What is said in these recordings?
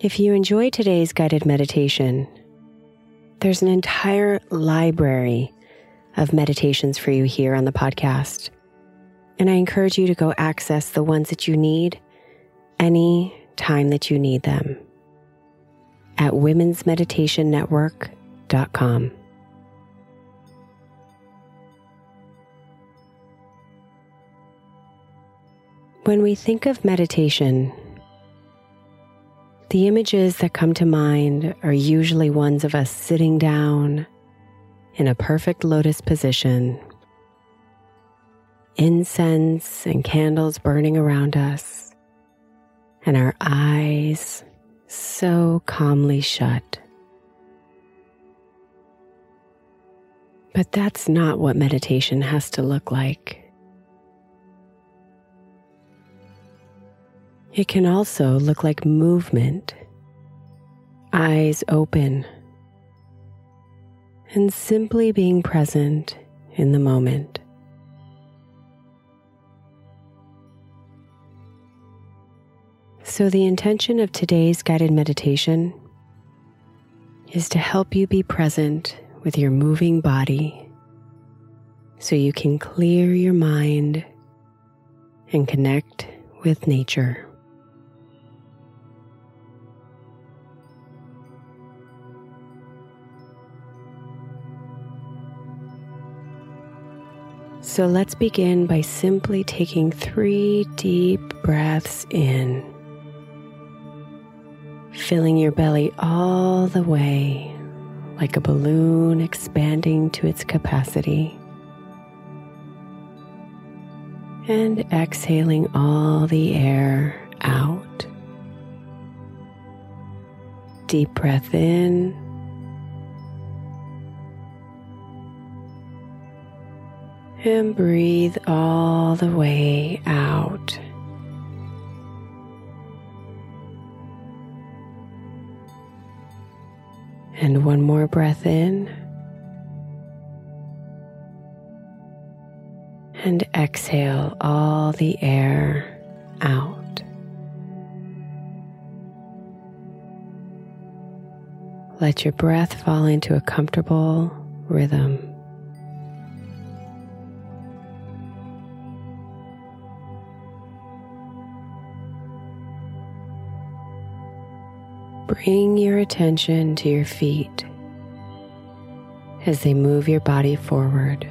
If you enjoy today's guided meditation, there's an entire library of meditations for you here on the podcast. And I encourage you to go access the ones that you need any time that you need them at womensmeditationnetwork.com. When we think of meditation, the images that come to mind are usually ones of us sitting down in a perfect lotus position, incense and candles burning around us, and our eyes so calmly shut. But that's not what meditation has to look like. It can also look like movement, eyes open, and simply being present in the moment. So, the intention of today's guided meditation is to help you be present with your moving body so you can clear your mind and connect with nature. So let's begin by simply taking three deep breaths in, filling your belly all the way like a balloon expanding to its capacity. And exhaling all the air out. Deep breath in. and breathe all the way out. And one more breath in. And exhale all the air out. Let your breath fall into a comfortable rhythm. Bring your attention to your feet as they move your body forward.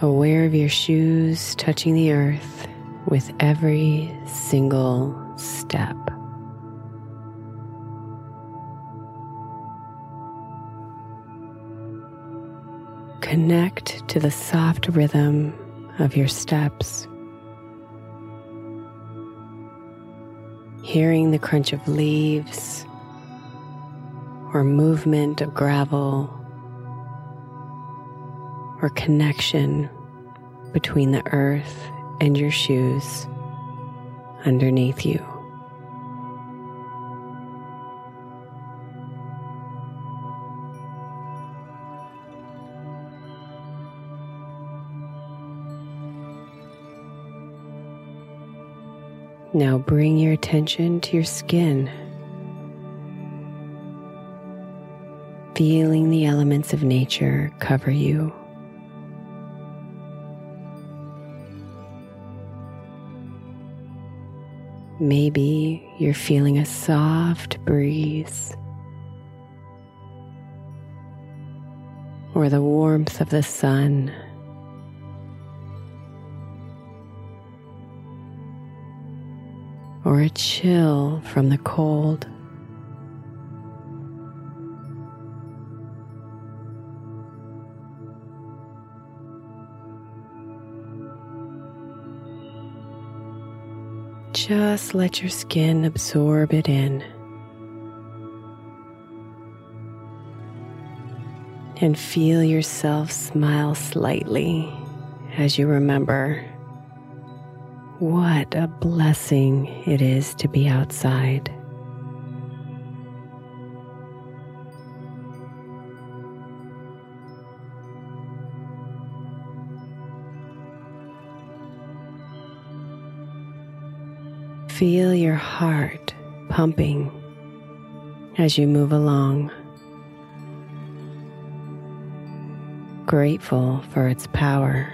Aware of your shoes touching the earth with every single step. Connect to the soft rhythm of your steps. Hearing the crunch of leaves or movement of gravel or connection between the earth and your shoes underneath you. Now bring your attention to your skin, feeling the elements of nature cover you. Maybe you're feeling a soft breeze. Or the warmth of the sun or a chill from the cold. Just let your skin absorb it in. And feel yourself smile slightly as you remember what a blessing it is to be outside. Feel your heart pumping as you move along. Grateful for its power.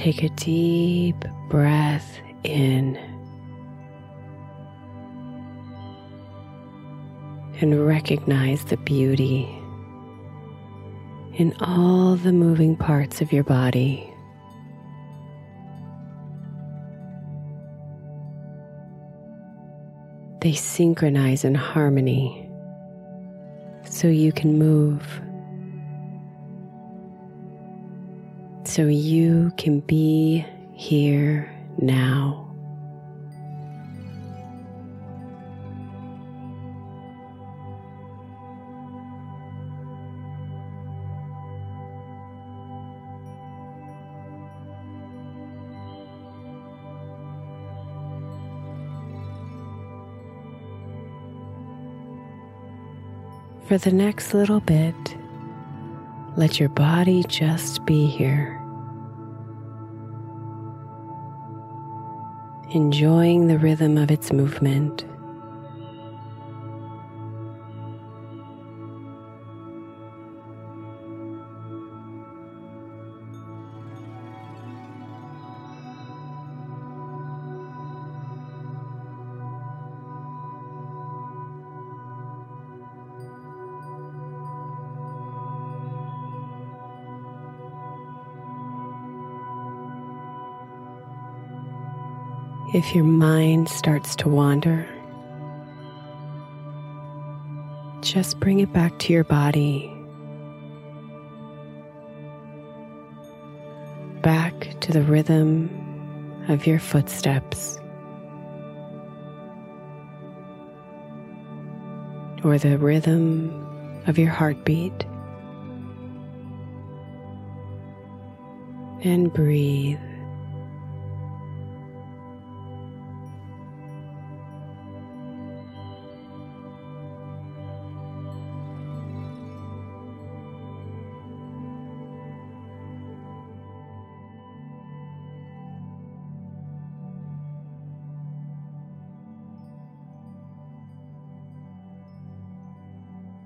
Take a deep breath in and recognize the beauty in all the moving parts of your body. They synchronize in harmony so you can move so you can be here now. For the next little bit, let your body just be here. Enjoying the rhythm of its movement. If your mind starts to wander, just bring it back to your body, back to the rhythm of your footsteps, or the rhythm of your heartbeat, and breathe.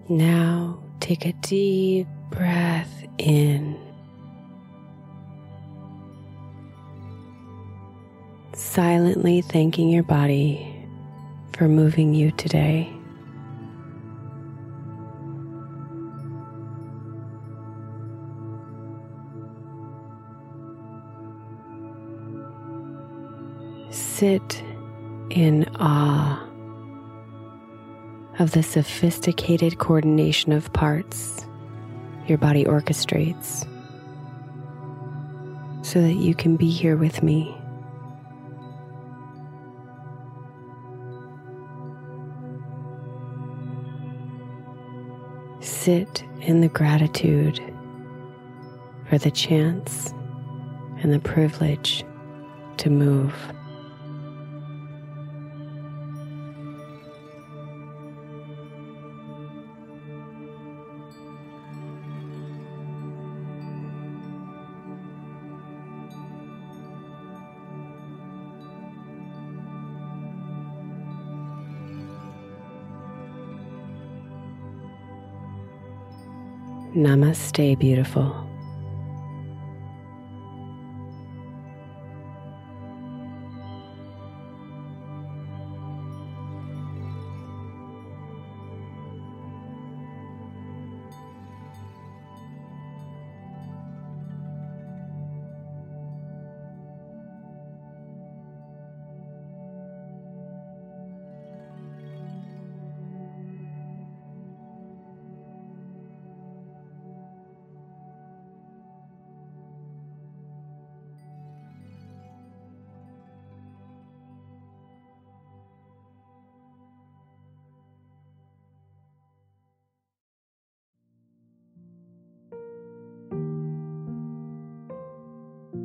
Now take a deep breath in. Silently thanking your body for moving you today. Sit in awe of the sophisticated coordination of parts your body orchestrates so that you can be here with me. Sit in the gratitude for the chance and the privilege to move. Namaste, beautiful.